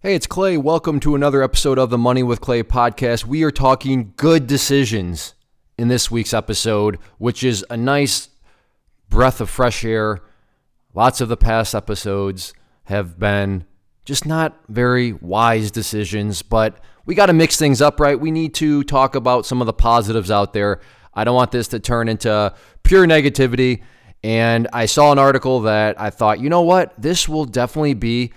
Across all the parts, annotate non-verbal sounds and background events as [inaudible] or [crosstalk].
Hey, it's Clay. Welcome to another episode of the Money with Clay podcast. We are talking good decisions in this week's episode, which is a nice breath of fresh air. Lots of the past episodes have been just not very wise decisions, but we got to mix things up, right? We need to talk about some of the positives out there. I don't want this to turn into pure negativity. And I saw an article that I thought, you know what? This will definitely be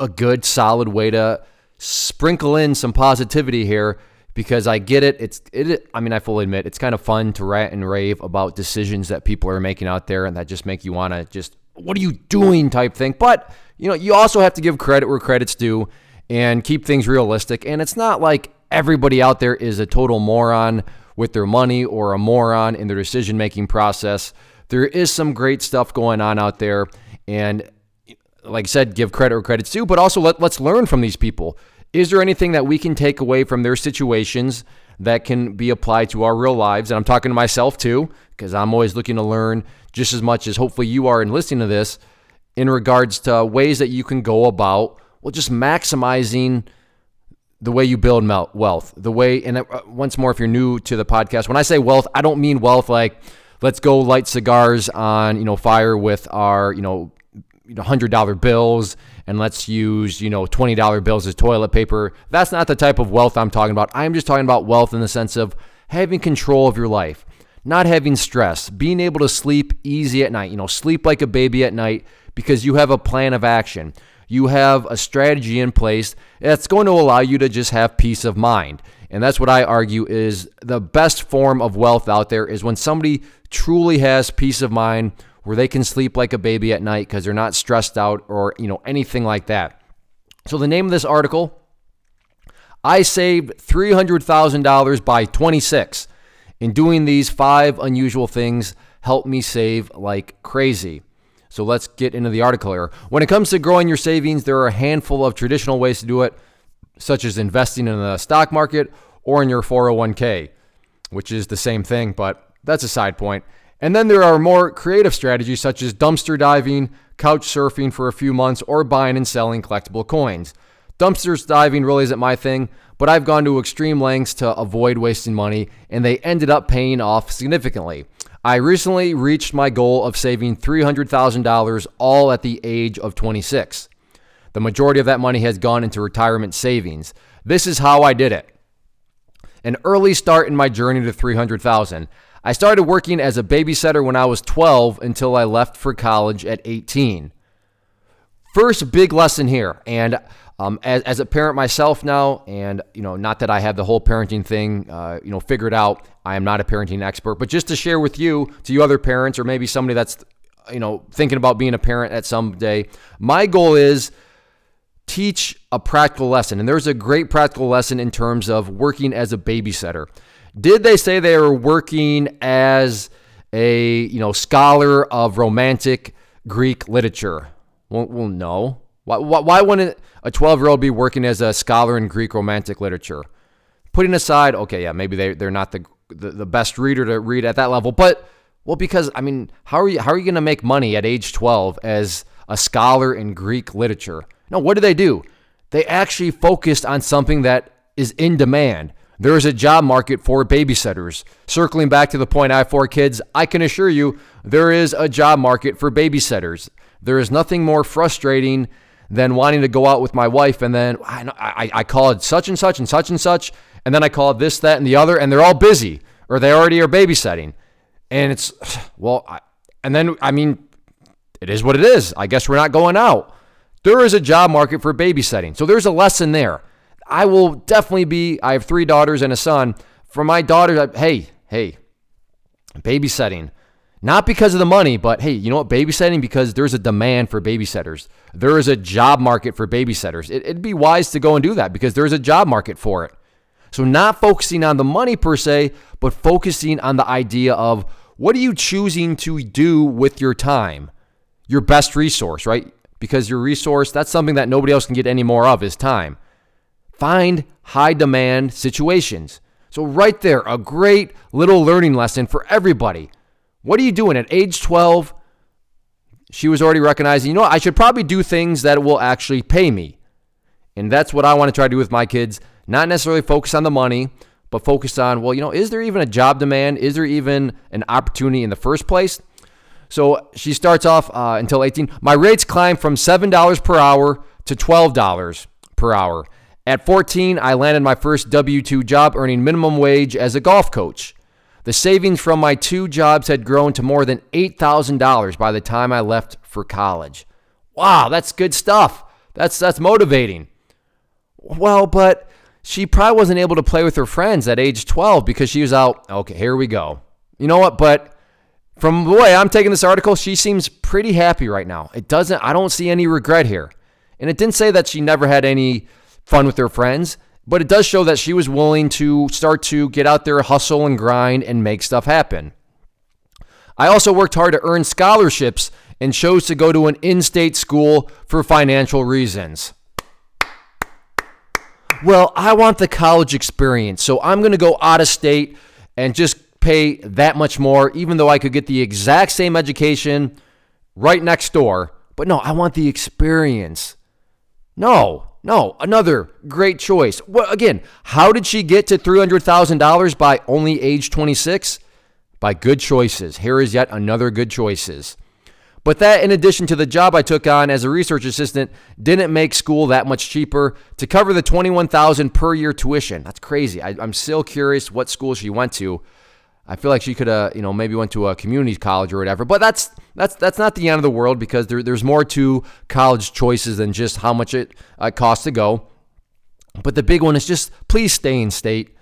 a good, solid way to sprinkle in some positivity here because I get it. It's it. I mean, I fully admit it's kind of fun to rant and rave about decisions that people are making out there, and that just make you want to just what are you doing type thing. But you know, you also have to give credit where credit's due and keep things realistic. And it's not like everybody out there is a total moron with their money or a moron in their decision making process. There is some great stuff going on out there, and like I said, give credit where credit's due, but also let, let's learn from these people. Is there anything that we can take away from their situations that can be applied to our real lives? And I'm talking to myself too, because I'm always looking to learn just as much as hopefully you are in listening to this in regards to ways that you can go about, well, just maximizing the way you build wealth. The way, and uh, once more, if you're new to the podcast, when I say wealth, I don't mean wealth like, let's go light cigars on you know fire with our you know hundred dollar bills and let's use you know twenty dollar bills as toilet paper. That's not the type of wealth I'm talking about. I'm just talking about wealth in the sense of having control of your life, not having stress, being able to sleep easy at night. You know, sleep like a baby at night because you have a plan of action. You have a strategy in place that's going to allow you to just have peace of mind. And that's what I argue is the best form of wealth out there is when somebody truly has peace of mind where they can sleep like a baby at night because they're not stressed out or, you know, anything like that. So the name of this article, I saved $300,000 by 26. In doing these five unusual things helped me save like crazy. So let's get into the article here. When it comes to growing your savings, there are a handful of traditional ways to do it, such as investing in the stock market or in your 401k, which is the same thing, but that's a side point. And then there are more creative strategies such as dumpster diving, couch surfing for a few months, or buying and selling collectible coins. Dumpsters diving really isn't my thing, but I've gone to extreme lengths to avoid wasting money, and they ended up paying off significantly. I recently reached my goal of saving $300,000 all at the age of 26. The majority of that money has gone into retirement savings. This is how I did it. An early start in my journey to 300,000. I started working as a babysitter when I was 12 until I left for college at 18. First big lesson here, and um, as, as a parent myself now, and you know, not that I have the whole parenting thing, uh, you know, figured out. I am not a parenting expert, but just to share with you, to you other parents, or maybe somebody that's, you know, thinking about being a parent at some day. My goal is teach a practical lesson, and there's a great practical lesson in terms of working as a babysitter. Did they say they were working as a you know scholar of romantic Greek literature? Well, well no. Why, why, why wouldn't a 12 year old be working as a scholar in Greek romantic literature? Putting aside, okay, yeah, maybe they, they're not the, the, the best reader to read at that level, but well, because I mean, how are you how are you going to make money at age 12 as a scholar in Greek literature? No, what do they do? They actually focused on something that is in demand. There is a job market for babysitters. Circling back to the point I have four kids, I can assure you there is a job market for babysitters. There is nothing more frustrating than wanting to go out with my wife and then I, I, I call it such and such and such and such, and then I call this, that, and the other, and they're all busy or they already are babysitting. And it's, [sighs] well, I, and then, I mean, it is what it is. I guess we're not going out. There is a job market for babysitting. So there's a lesson there. I will definitely be, I have three daughters and a son. For my daughters, hey, hey, babysitting. Not because of the money, but hey, you know what? Babysitting because there's a demand for babysitters. There is a job market for babysitters. It, it'd be wise to go and do that because there's a job market for it. So, not focusing on the money per se, but focusing on the idea of what are you choosing to do with your time? Your best resource, right? Because your resource, that's something that nobody else can get any more of is time. Find high demand situations. So, right there, a great little learning lesson for everybody. What are you doing at age 12? She was already recognizing, you know, I should probably do things that will actually pay me. And that's what I want to try to do with my kids. Not necessarily focus on the money, but focus on, well, you know, is there even a job demand? Is there even an opportunity in the first place? So she starts off uh, until 18. My rates climb from $7 per hour to $12 per hour. At 14, I landed my first W 2 job earning minimum wage as a golf coach. The savings from my two jobs had grown to more than $8,000 by the time I left for college. Wow, that's good stuff. That's that's motivating. Well, but she probably wasn't able to play with her friends at age 12 because she was out. Okay, here we go. You know what? But from the way I'm taking this article, she seems pretty happy right now. It doesn't, I don't see any regret here. And it didn't say that she never had any fun with her friends, but it does show that she was willing to start to get out there, hustle and grind, and make stuff happen. I also worked hard to earn scholarships and chose to go to an in state school for financial reasons. Well, I want the college experience, so I'm going to go out of state and just pay that much more, even though I could get the exact same education right next door. But no, I want the experience. No, no, another great choice. Well, again, how did she get to $300,000 by only age 26? By good choices. Here is yet another good choices. But that, in addition to the job I took on as a research assistant, didn't make school that much cheaper to cover the 21000 per year tuition. That's crazy. I, I'm still curious what school she went to. I feel like she could have, you know, maybe went to a community college or whatever. But that's that's that's not the end of the world because there, there's more to college choices than just how much it uh, costs to go. But the big one is just please stay in state.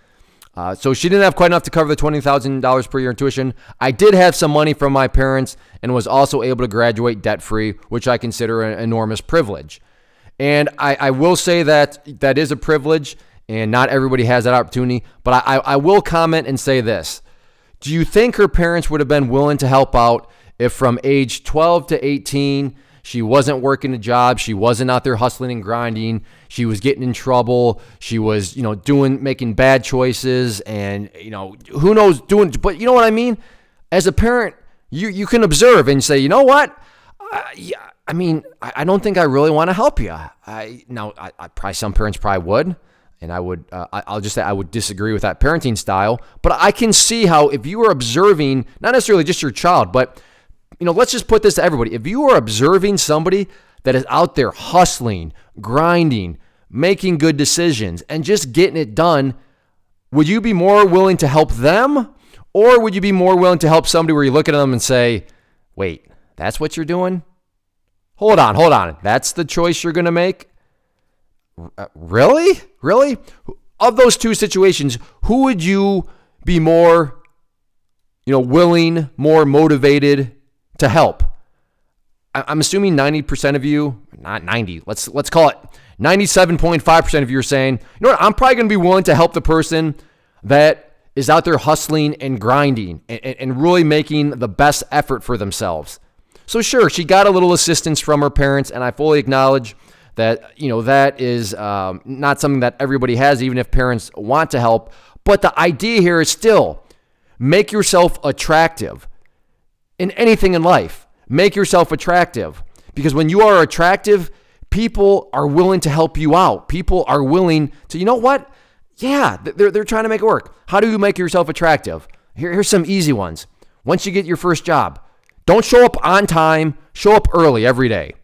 Uh, so she didn't have quite enough to cover the twenty thousand dollars per year in tuition. I did have some money from my parents and was also able to graduate debt free, which I consider an enormous privilege. And I, I will say that that is a privilege, and not everybody has that opportunity. But I, I will comment and say this do you think her parents would have been willing to help out if from age 12 to 18 she wasn't working a job, she wasn't out there hustling and grinding, she was getting in trouble, she was, you know, doing making bad choices and, you know, who knows doing but you know what I mean? As a parent, you you can observe and say, "You know what? Uh, yeah, I mean, I, I, don't think I really want to help you." I now I, I probably some parents probably would and I would uh, I'll just say I would disagree with that parenting style. But I can see how if you are observing not necessarily just your child, but you know, let's just put this to everybody. If you are observing somebody that is out there hustling, grinding, making good decisions, and just getting it done, would you be more willing to help them, or would you be more willing to help somebody where you look at them and say, "Wait, that's what you're doing"? Hold on, hold on. That's the choice you're going to make. Uh, really? Really? Of those two situations, who would you be more, you know, willing, more motivated to help? I'm assuming 90% of you, not 90, let's let's call it 97.5% of you are saying, you know what, I'm probably going to be willing to help the person that is out there hustling and grinding and, and really making the best effort for themselves. So sure, she got a little assistance from her parents, and I fully acknowledge that you know that is um, not something that everybody has, even if parents want to help. But the idea here is still make yourself attractive in anything in life. Make yourself attractive because when you are attractive, people are willing to help you out. People are willing to, you know what? Yeah, they're, they're trying to make it work. How do you make yourself attractive? Here, here's some easy ones. Once you get your first job, don't show up on time, show up early every day.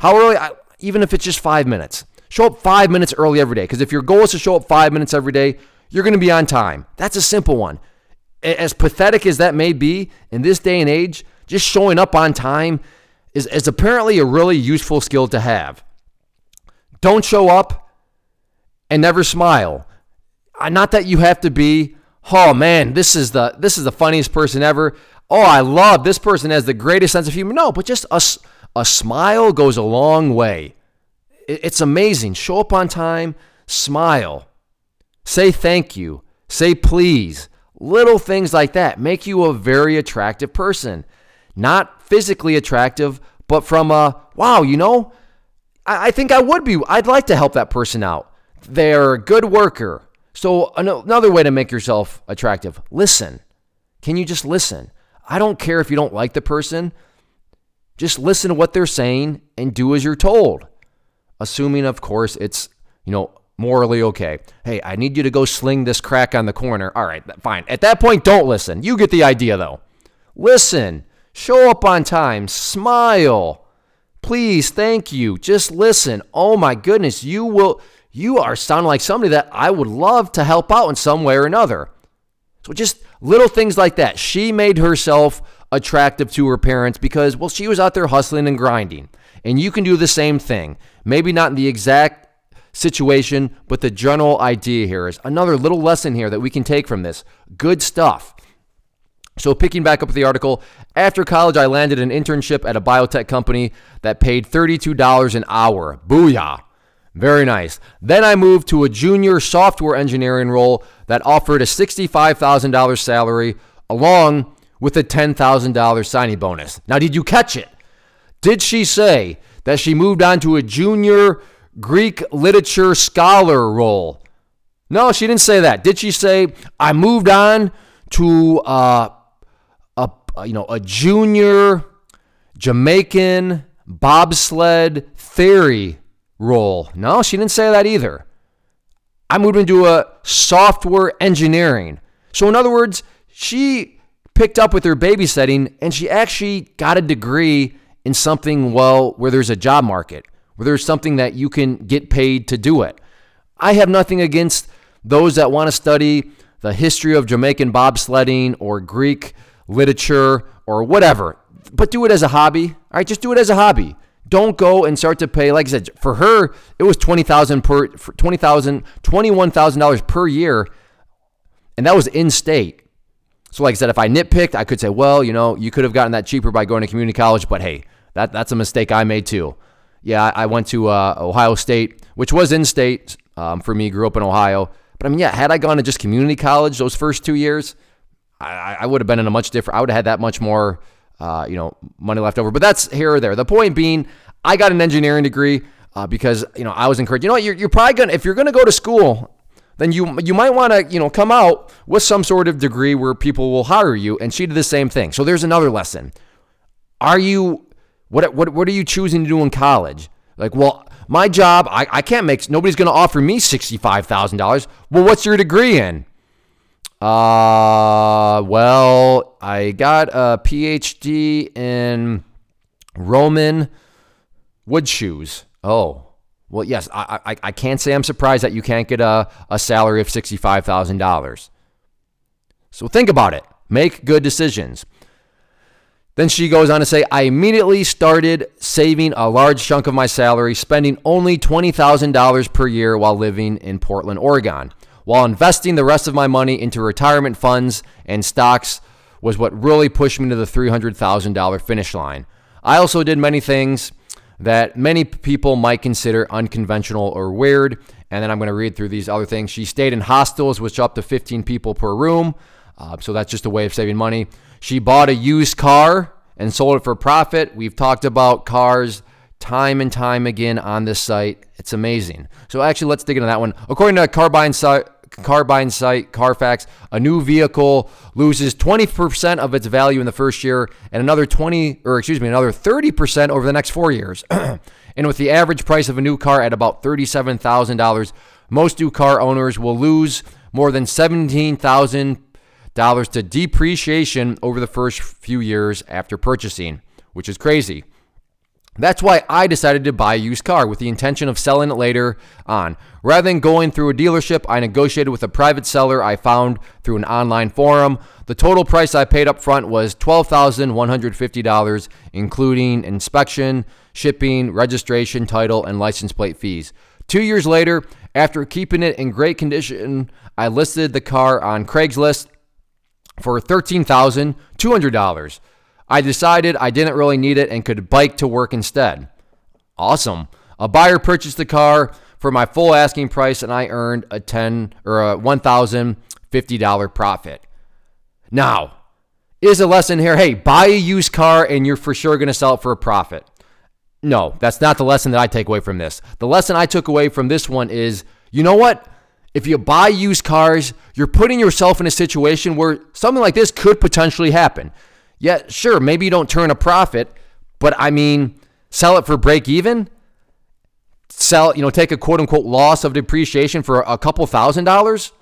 How early? Even if it's just five minutes. Show up five minutes early every day. Because if your goal is to show up five minutes every day, you're going to be on time. That's a simple one. As pathetic as that may be in this day and age, just showing up on time is, is apparently a really useful skill to have. Don't show up and never smile. Uh, not that you have to be, oh man, this is the this is the funniest person ever. Oh, I love this person has the greatest sense of humor. No, but just us a smile goes a long way. It's amazing. Show up on time, smile, say thank you, say please. Little things like that make you a very attractive person. Not physically attractive, but from a, wow, you know, I, think I would be, I'd like to help that person out. They're a good worker. So, another way to make yourself attractive listen. Can you just listen? I don't care if you don't like the person. Just listen to what they're saying and do as you're told. Assuming, of course, it's you know, morally okay. Hey, I need you to go sling this crack on the corner. All right, fine. At that point, don't listen. You get the idea, though. Listen, show up on time, smile. Please, thank you. Just listen. Oh my goodness, you will. You are sounding like somebody that I would love to help out in some way or another. So just little things like that. She made herself attractive to her parents because, well, she was out there hustling and grinding. And you can do the same thing. Maybe not in the exact situation, but the general idea here is another little lesson here that we can take from this. Good stuff. So, picking back up with the article, after college, I landed an internship at a biotech company that paid $32 an hour. Booyah! Very nice. Then I moved to a junior software engineering role that offered a $65,000 salary along with a $10,000 signing bonus. Now, did you catch it? Did she say that she moved on to a junior Greek literature scholar role? No, she didn't say that. Did she say I moved on to uh, a you know a junior Jamaican bobsled theory role? No, she didn't say that either. I moved into a software engineering. So in other words, she picked up with her babysitting and she actually got a degree in something, well, where there's a job market, where there's something that you can get paid to do it. I have nothing against those that want to study the history of Jamaican bobsledding or Greek literature or whatever, but do it as a hobby. All right, just do it as a hobby. Don't go and start to pay. Like I said, for her, it was twenty thousand per twenty thousand, twenty-one thousand dollars per year, and that was in state. So, like I said, if I nitpicked, I could say, well, you know, you could have gotten that cheaper by going to community college, but hey, that, that's a mistake I made too. Yeah, I went to uh, Ohio State, which was in state um, for me, grew up in Ohio. But I mean, yeah, had I gone to just community college those first two years, I, I would have been in a much different, I would have had that much more, uh, you know, money left over. But that's here or there. The point being, I got an engineering degree uh, because, you know, I was encouraged, you know what, you're, you're probably going to, if you're going to go to school, then you you might want to you know come out with some sort of degree where people will hire you. And she did the same thing. So there's another lesson. Are you what what what are you choosing to do in college? Like, well, my job, I, I can't make nobody's gonna offer me sixty five thousand dollars. Well, what's your degree in? Uh well, I got a PhD in Roman wood shoes. Oh, well, yes, I, I, I can't say I'm surprised that you can't get a, a salary of $65,000. So think about it. Make good decisions. Then she goes on to say, I immediately started saving a large chunk of my salary, spending only $20,000 per year while living in Portland, Oregon, while investing the rest of my money into retirement funds and stocks was what really pushed me to the $300,000 finish line. I also did many things that many people might consider unconventional or weird. And then I'm going to read through these other things. She stayed in hostels, which up to 15 people per room. Uh, so that's just a way of saving money. She bought a used car and sold it for profit. We've talked about cars time and time again on this site. It's amazing. So actually, let's dig into that one. According to Carbine site, Carbine site, Carfax, a new vehicle loses 20% of its value in the first year and another 20 or excuse me, another 30% over the next 4 years. [clears throat] and with the average price of a new car at about $37,000, most new car owners will lose more than $17,000 to depreciation over the first few years after purchasing, which is crazy. That's why I decided to buy a used car with the intention of selling it later on. Rather than going through a dealership, I negotiated with a private seller I found through an online forum. The total price I paid up front was $12,150, including inspection, shipping, registration, title, and license plate fees. Two years later, after keeping it in great condition, I listed the car on Craigslist for $13,200. I decided I didn't really need it and could bike to work instead. Awesome. A buyer purchased the car for my full asking price and I earned a 10 or a $1,050 profit. Now, is a lesson here, hey, buy a used car and you're for sure going to sell it for a profit. No, that's not the lesson that I take away from this. The lesson I took away from this one is, you know what? If you buy used cars, you're putting yourself in a situation where something like this could potentially happen. Yeah, sure, maybe you don't turn a profit, but I mean, sell it for break even? sell, you know, take a quote unquote loss of depreciation for a couple thousand dollars,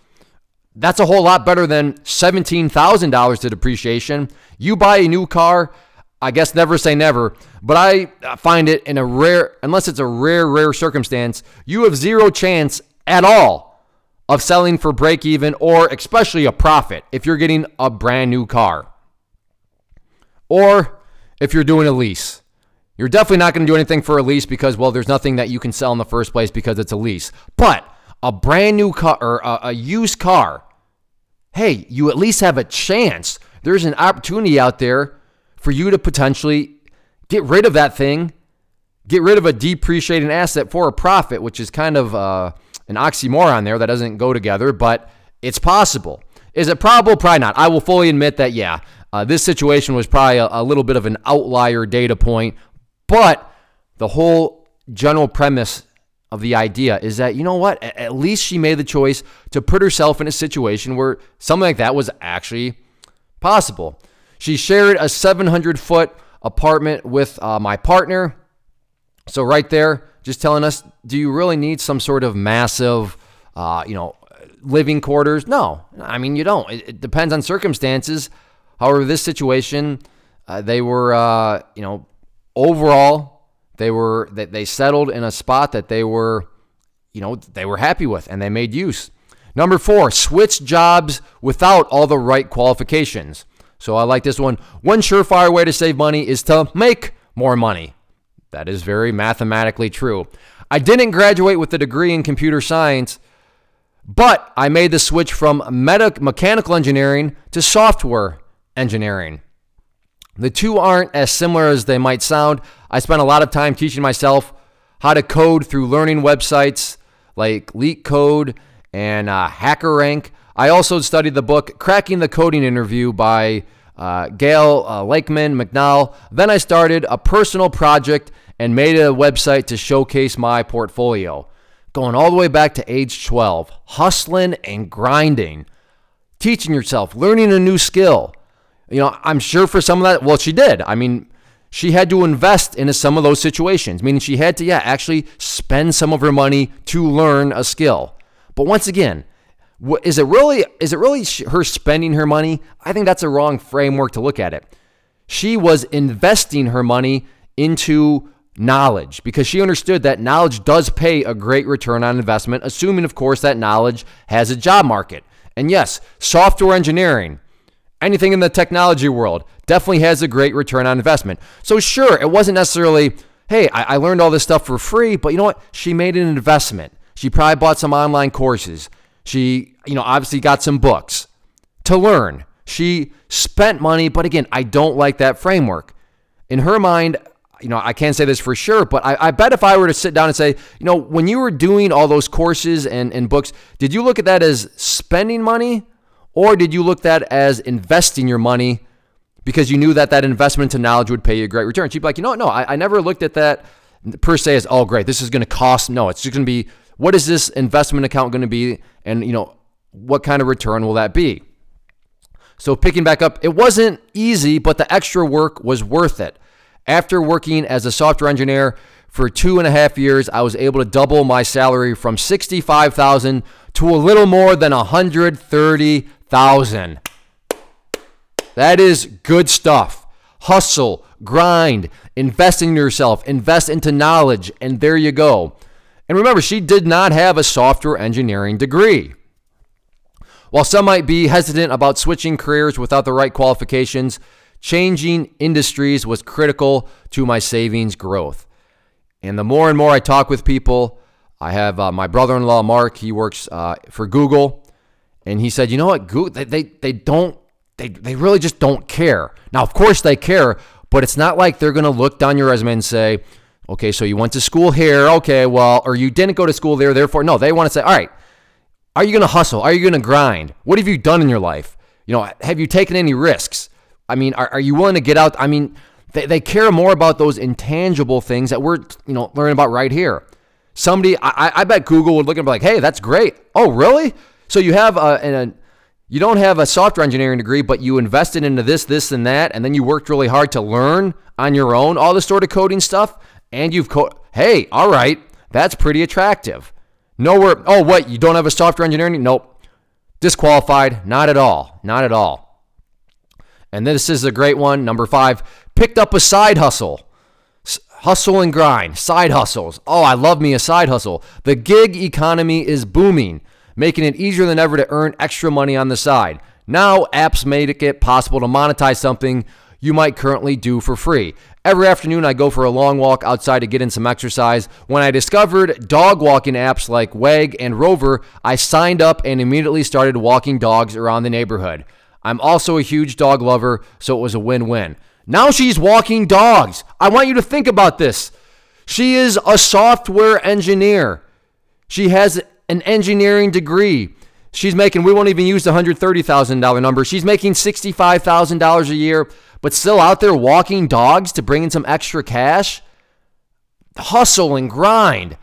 that's a whole lot better than $17,000 to depreciation. You buy a new car, I guess never say never, but I find it in a rare, unless it's a rare, rare circumstance, you have zero chance at all of selling for break even or especially a profit if you're getting a brand new car or if you're doing a lease. You're definitely not going to do anything for a lease because, well, there's nothing that you can sell in the first place because it's a lease. But a brand new car or a, a used car, hey, you at least have a chance. There's an opportunity out there for you to potentially get rid of that thing, get rid of a depreciating asset for a profit, which is kind of uh, an oxymoron there that doesn't go together, but it's possible. Is it probable? Probably not. I will fully admit that, yeah, uh, this situation was probably a, a little bit of an outlier data point, but the whole general premise of the idea is that, you know what, at least she made the choice to put herself in a situation where something like that was actually possible. She shared a 700 foot apartment with uh, my partner. So, right there, just telling us, do you really need some sort of massive, uh, you know, living quarters? No, I mean, you don't. It, it depends on circumstances. However, this situation, uh, they were, uh, you know, overall, they were they, they settled in a spot that they were, you know, they were happy with and they made use. Number four, switch jobs without all the right qualifications. So I like this one. One surefire way to save money is to make more money. That is very mathematically true. I didn't graduate with a degree in computer science, but I made the switch from mechanical engineering to software engineering. The two aren't as similar as they might sound. I spent a lot of time teaching myself how to code through learning websites like LeetCode and uh, HackerRank. I also studied the book Cracking the Coding Interview by uh, Gayle uh, Laakmann McNall. Then I started a personal project and made a website to showcase my portfolio. Going all the way back to age 12, hustling and grinding, teaching yourself, learning a new skill. You know, I'm sure for some of that, well, she did. I mean, she had to invest into some of those situations, meaning she had to, yeah, actually spend some of her money to learn a skill. But once again, is it really is it really her spending her money? I think that's a wrong framework to look at it. She was investing her money into knowledge because she understood that knowledge does pay a great return on investment, assuming, of course, that knowledge has a job market. And yes, software engineering, anything in the technology world, definitely has a great return on investment. So, sure, it wasn't necessarily, hey, I, I learned all this stuff for free, but you know what? She made an investment. She probably bought some online courses. She, you know, obviously got some books to learn. She spent money, but again, I don't like that framework. In her mind, you know, I can't say this for sure, but I, I, bet if I were to sit down and say, you know, when you were doing all those courses and, and books, did you look at that as spending money or did you look at that as investing your money because you knew that that investment into knowledge would pay you a great return? She'd be like, you know, no, I, I never looked at that per se as, oh, great, this is going to cost. No, it's just going to be, what is this investment account going to be? And, you know, what kind of return will that be? So picking back up, it wasn't easy, but the extra work was worth it. After working as a software engineer for two and a half years, I was able to double my salary from 65,000 to a little more than 130,000. That is good stuff. Hustle, grind, invest in yourself, invest into knowledge, and there you go. And remember, she did not have a software engineering degree. While some might be hesitant about switching careers without the right qualifications, Changing industries was critical to my savings growth. And the more and more I talk with people, I have uh, my brother in law, Mark, he works uh, for Google. And he said, you know what, Google, they, they, they don't, they, they really just don't care. Now, of course they care, but it's not like they're going to look down your resume and say, okay, so you went to school here. Okay, well, or you didn't go to school there. Therefore, no, they want to say, all right, are you going to hustle? Are you going to grind? What have you done in your life? You know, have you taken any risks? I mean, are, are you willing to get out? I mean, they, they care more about those intangible things that we're, you know, learning about right here. Somebody, I, I bet Google would look and be like, hey, that's great. Oh, really? So you have a, a you don't have a software engineering degree, but you invested into this, this, and that, and then you worked really hard to learn on your own all this sort of coding stuff, and you've co- hey, all right, That's pretty attractive. Nowhere, oh, what, you don't have a software engineering? Nope. Disqualified. Not at all. Not at all. And this is a great one. Number five, picked up a side hustle. hustle and grind, side hustles. Oh, I love me a side hustle. The gig economy is booming, making it easier than ever to earn extra money on the side. Now, apps make it possible to monetize something you might currently do for free. Every afternoon, I go for a long walk outside to get in some exercise. When I discovered dog walking apps like Wag and Rover, I signed up and immediately started walking dogs around the neighborhood. I'm also a huge dog lover, so it was a win win. Now she's walking dogs. I want you to think about this. She is a software engineer. She has an engineering degree. She's making, we won't even use the $130,000 number. She's making $65,000 a year, but still out there walking dogs to bring in some extra cash. Hustle and grind.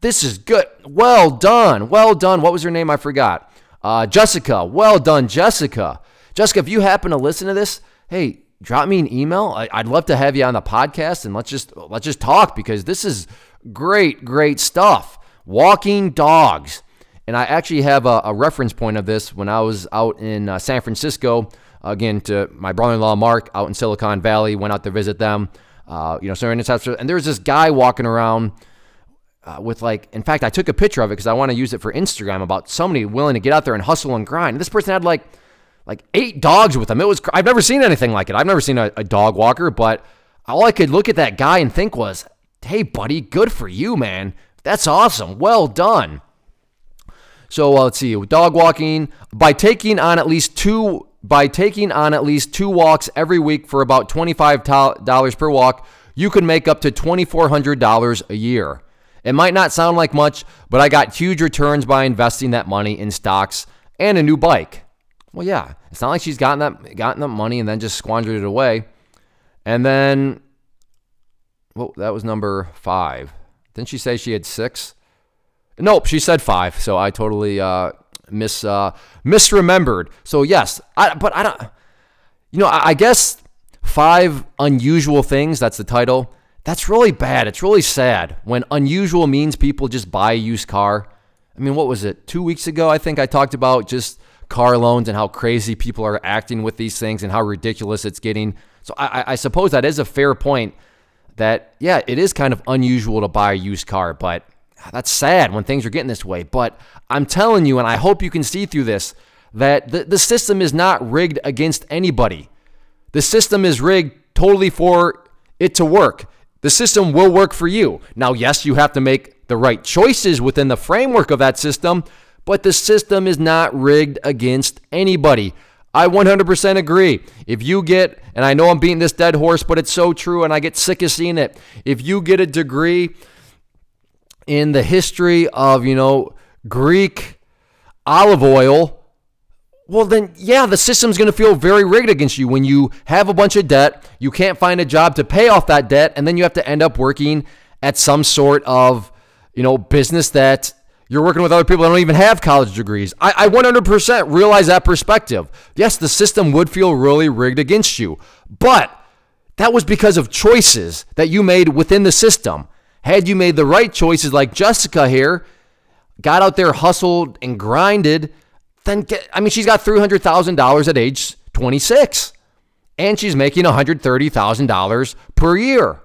This is good. Well done. Well done. What was her name? I forgot. Uh, Jessica. Well done, Jessica. Jessica, if you happen to listen to this, hey, drop me an email. I, would love to have you on the podcast and let's just let's just talk because this is great, great stuff. Walking dogs. And I actually have a, a reference point of this when I was out in uh, San Francisco. Again, to my brother-in-law Mark out in Silicon Valley, went out to visit them. Uh, you know, and was this guy walking around uh, with like, in fact, I took a picture of it because I want to use it for Instagram about somebody willing to get out there and hustle and grind. And this person had like like eight dogs with him. It was I've never seen anything like it. I've never seen a, a dog walker, but all I could look at that guy and think was, "Hey, buddy, good for you, man. That's awesome. Well done." So uh, let's see, dog walking by taking on at least two by taking on at least two walks every week for about $25 per walk, you can make up to $2400 a year. It might not sound like much, but I got huge returns by investing that money in stocks and a new bike. Well, yeah, it's not like she's gotten that gotten that money and then just squandered it away. And then well, that was number 5. Didn't she say she had 6? Nope, she said 5. So I totally uh mis uh, misremembered. So yes, I, but I don't. You know, I, I guess five unusual things. That's the title. That's really bad. It's really sad when unusual means people just buy a used car. I mean, what was it? Two weeks ago, I think I talked about just car loans and how crazy people are acting with these things and how ridiculous it's getting. So I, I suppose that is a fair point. That yeah, it is kind of unusual to buy a used car, but ah, that's sad when things are getting this way. But I'm telling you, and I hope you can see through this, that the, the system is not rigged against anybody. The system is rigged totally for it to work. The system will work for you. Now, yes, you have to make the right choices within the framework of that system, but the system is not rigged against anybody. I 100% agree. If you get, and I know I'm beating this dead horse, but it's so true, and I get sick of seeing it. If you get a degree in the history of, you know, Greek olive oil, well, then, yeah, the system's going to feel very rigged against you when you have a bunch of debt, you can't find a job to pay off that debt, and then you have to end up working at some sort of, you know, business that you're working with other people that don't even have college degrees. I, I 100% realize that perspective. Yes, the system would feel really rigged against you, but that was because of choices that you made within the system. Had you made the right choices like Jessica here, got out there, hustled and grinded, then get, I mean, she's got $300,000 at age 26 and she's making $130,000 per year.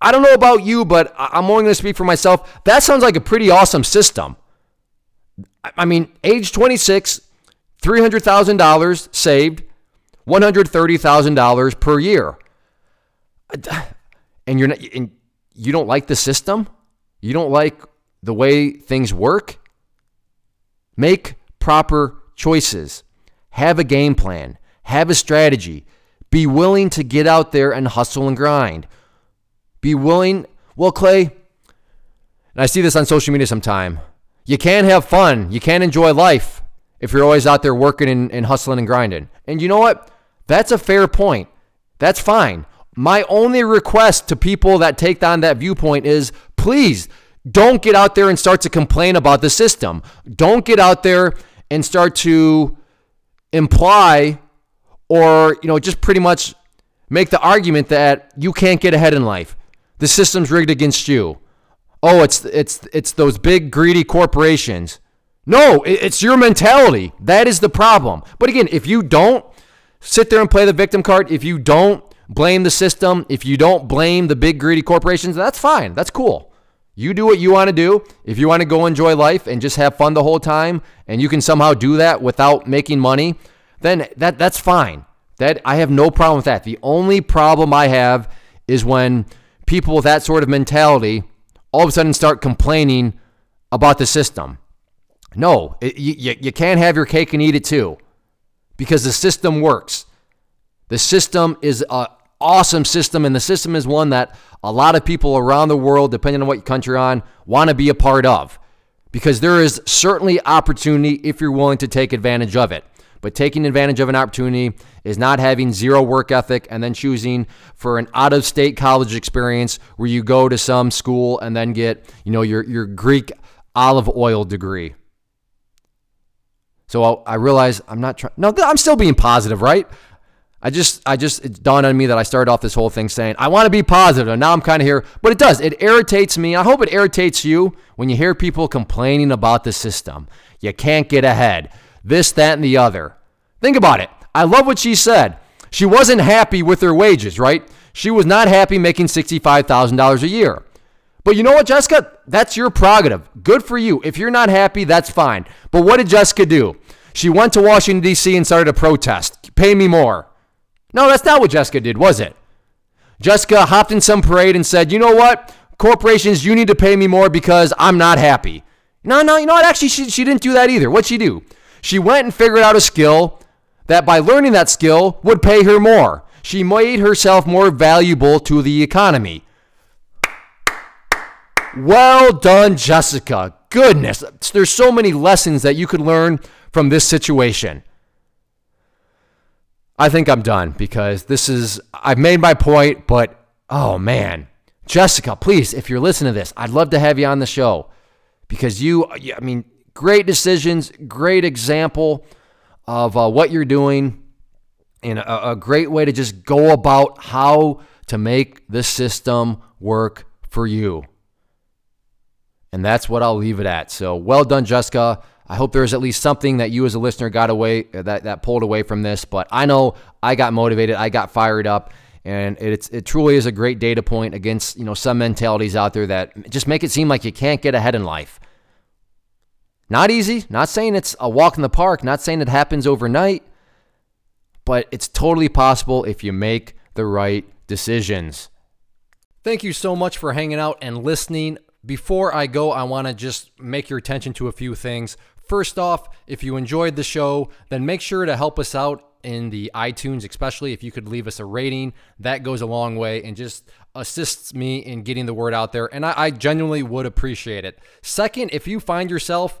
I don't know about you, but I'm only going to speak for myself. That sounds like a pretty awesome system. I mean, age 26, $300,000 saved, $130,000 per year. And you're not, and you don't like the system, you don't like the way things work, make proper choices. Have a game plan, have a strategy. Be willing to get out there and hustle and grind. Be willing, well, Clay, and I see this on social media sometime. You can't have fun. You can't enjoy life if you're always out there working and, and hustling and grinding. And you know what? That's a fair point. That's fine. My only request to people that take on that viewpoint is please don't get out there and start to complain about the system. Don't get out there and start to imply or, you know, just pretty much make the argument that you can't get ahead in life. The system's rigged against you. Oh, it's it's it's those big greedy corporations. No, it's your mentality. That is the problem. But again, if you don't sit there and play the victim card, if you don't blame the system, if you don't blame the big greedy corporations, that's fine. That's cool. You do what you want to do. If you want to go enjoy life and just have fun the whole time and you can somehow do that without making money, then that that's fine. That I have no problem with that. The only problem I have is when people with that sort of mentality all of a sudden start complaining about the system. No, it, you, you can't have your cake and eat it too because the system works. The system is a awesome system, and the system is one that a lot of people around the world, depending on what country you're on, want to be a part of. Because there is certainly opportunity if you're willing to take advantage of it. But taking advantage of an opportunity is not having zero work ethic and then choosing for an out of state college experience where you go to some school and then get, you know, your, your Greek olive oil degree. So I realize I'm not trying. No, I'm still being positive, right? I just, I just, it dawned on me that I started off this whole thing saying, I want to be positive, and now I'm kind of here. But it does. It irritates me. I hope it irritates you when you hear people complaining about the system. You can't get ahead. This, that, and the other. Think about it. I love what she said. She wasn't happy with her wages, right? She was not happy making $65,000 a year. But you know what, Jessica? That's your prerogative. Good for you. If you're not happy, that's fine. But what did Jessica do? She went to Washington, D.C. and started a protest. Pay me more. No, that's not what Jessica did, was it? Jessica hopped in some parade and said, you know what? Corporations, you need to pay me more because I'm not happy. No, no, you know what? Actually, she, she didn't do that either. What'd she do? She went and figured out a skill that by learning that skill would pay her more. She made herself more valuable to the economy. Well done, Jessica. Goodness, there's so many lessons that you could learn from this situation. I think I'm done because this is, I've made my point, but oh man. Jessica, please, if you're listening to this, I'd love to have you on the show because you, I mean, great decisions, great example of uh, what you're doing, and a, a great way to just go about how to make the system work for you. And that's what I'll leave it at. So well done, Jessica. I hope there's at least something that you as a listener got away that that pulled away from this. But I know I got motivated, I got fired up, and it's it truly is a great data point against you know some mentalities out there that just make it seem like you can't get ahead in life. Not easy. Not saying it's a walk in the park. Not saying it happens overnight, but it's totally possible if you make the right decisions. Thank you so much for hanging out and listening. Before I go, I want to just make your attention to a few things. First off, if you enjoyed the show, then make sure to help us out in the iTunes, especially if you could leave us a rating. That goes a long way and just assists me in getting the word out there. And I, I genuinely would appreciate it. Second, if you find yourself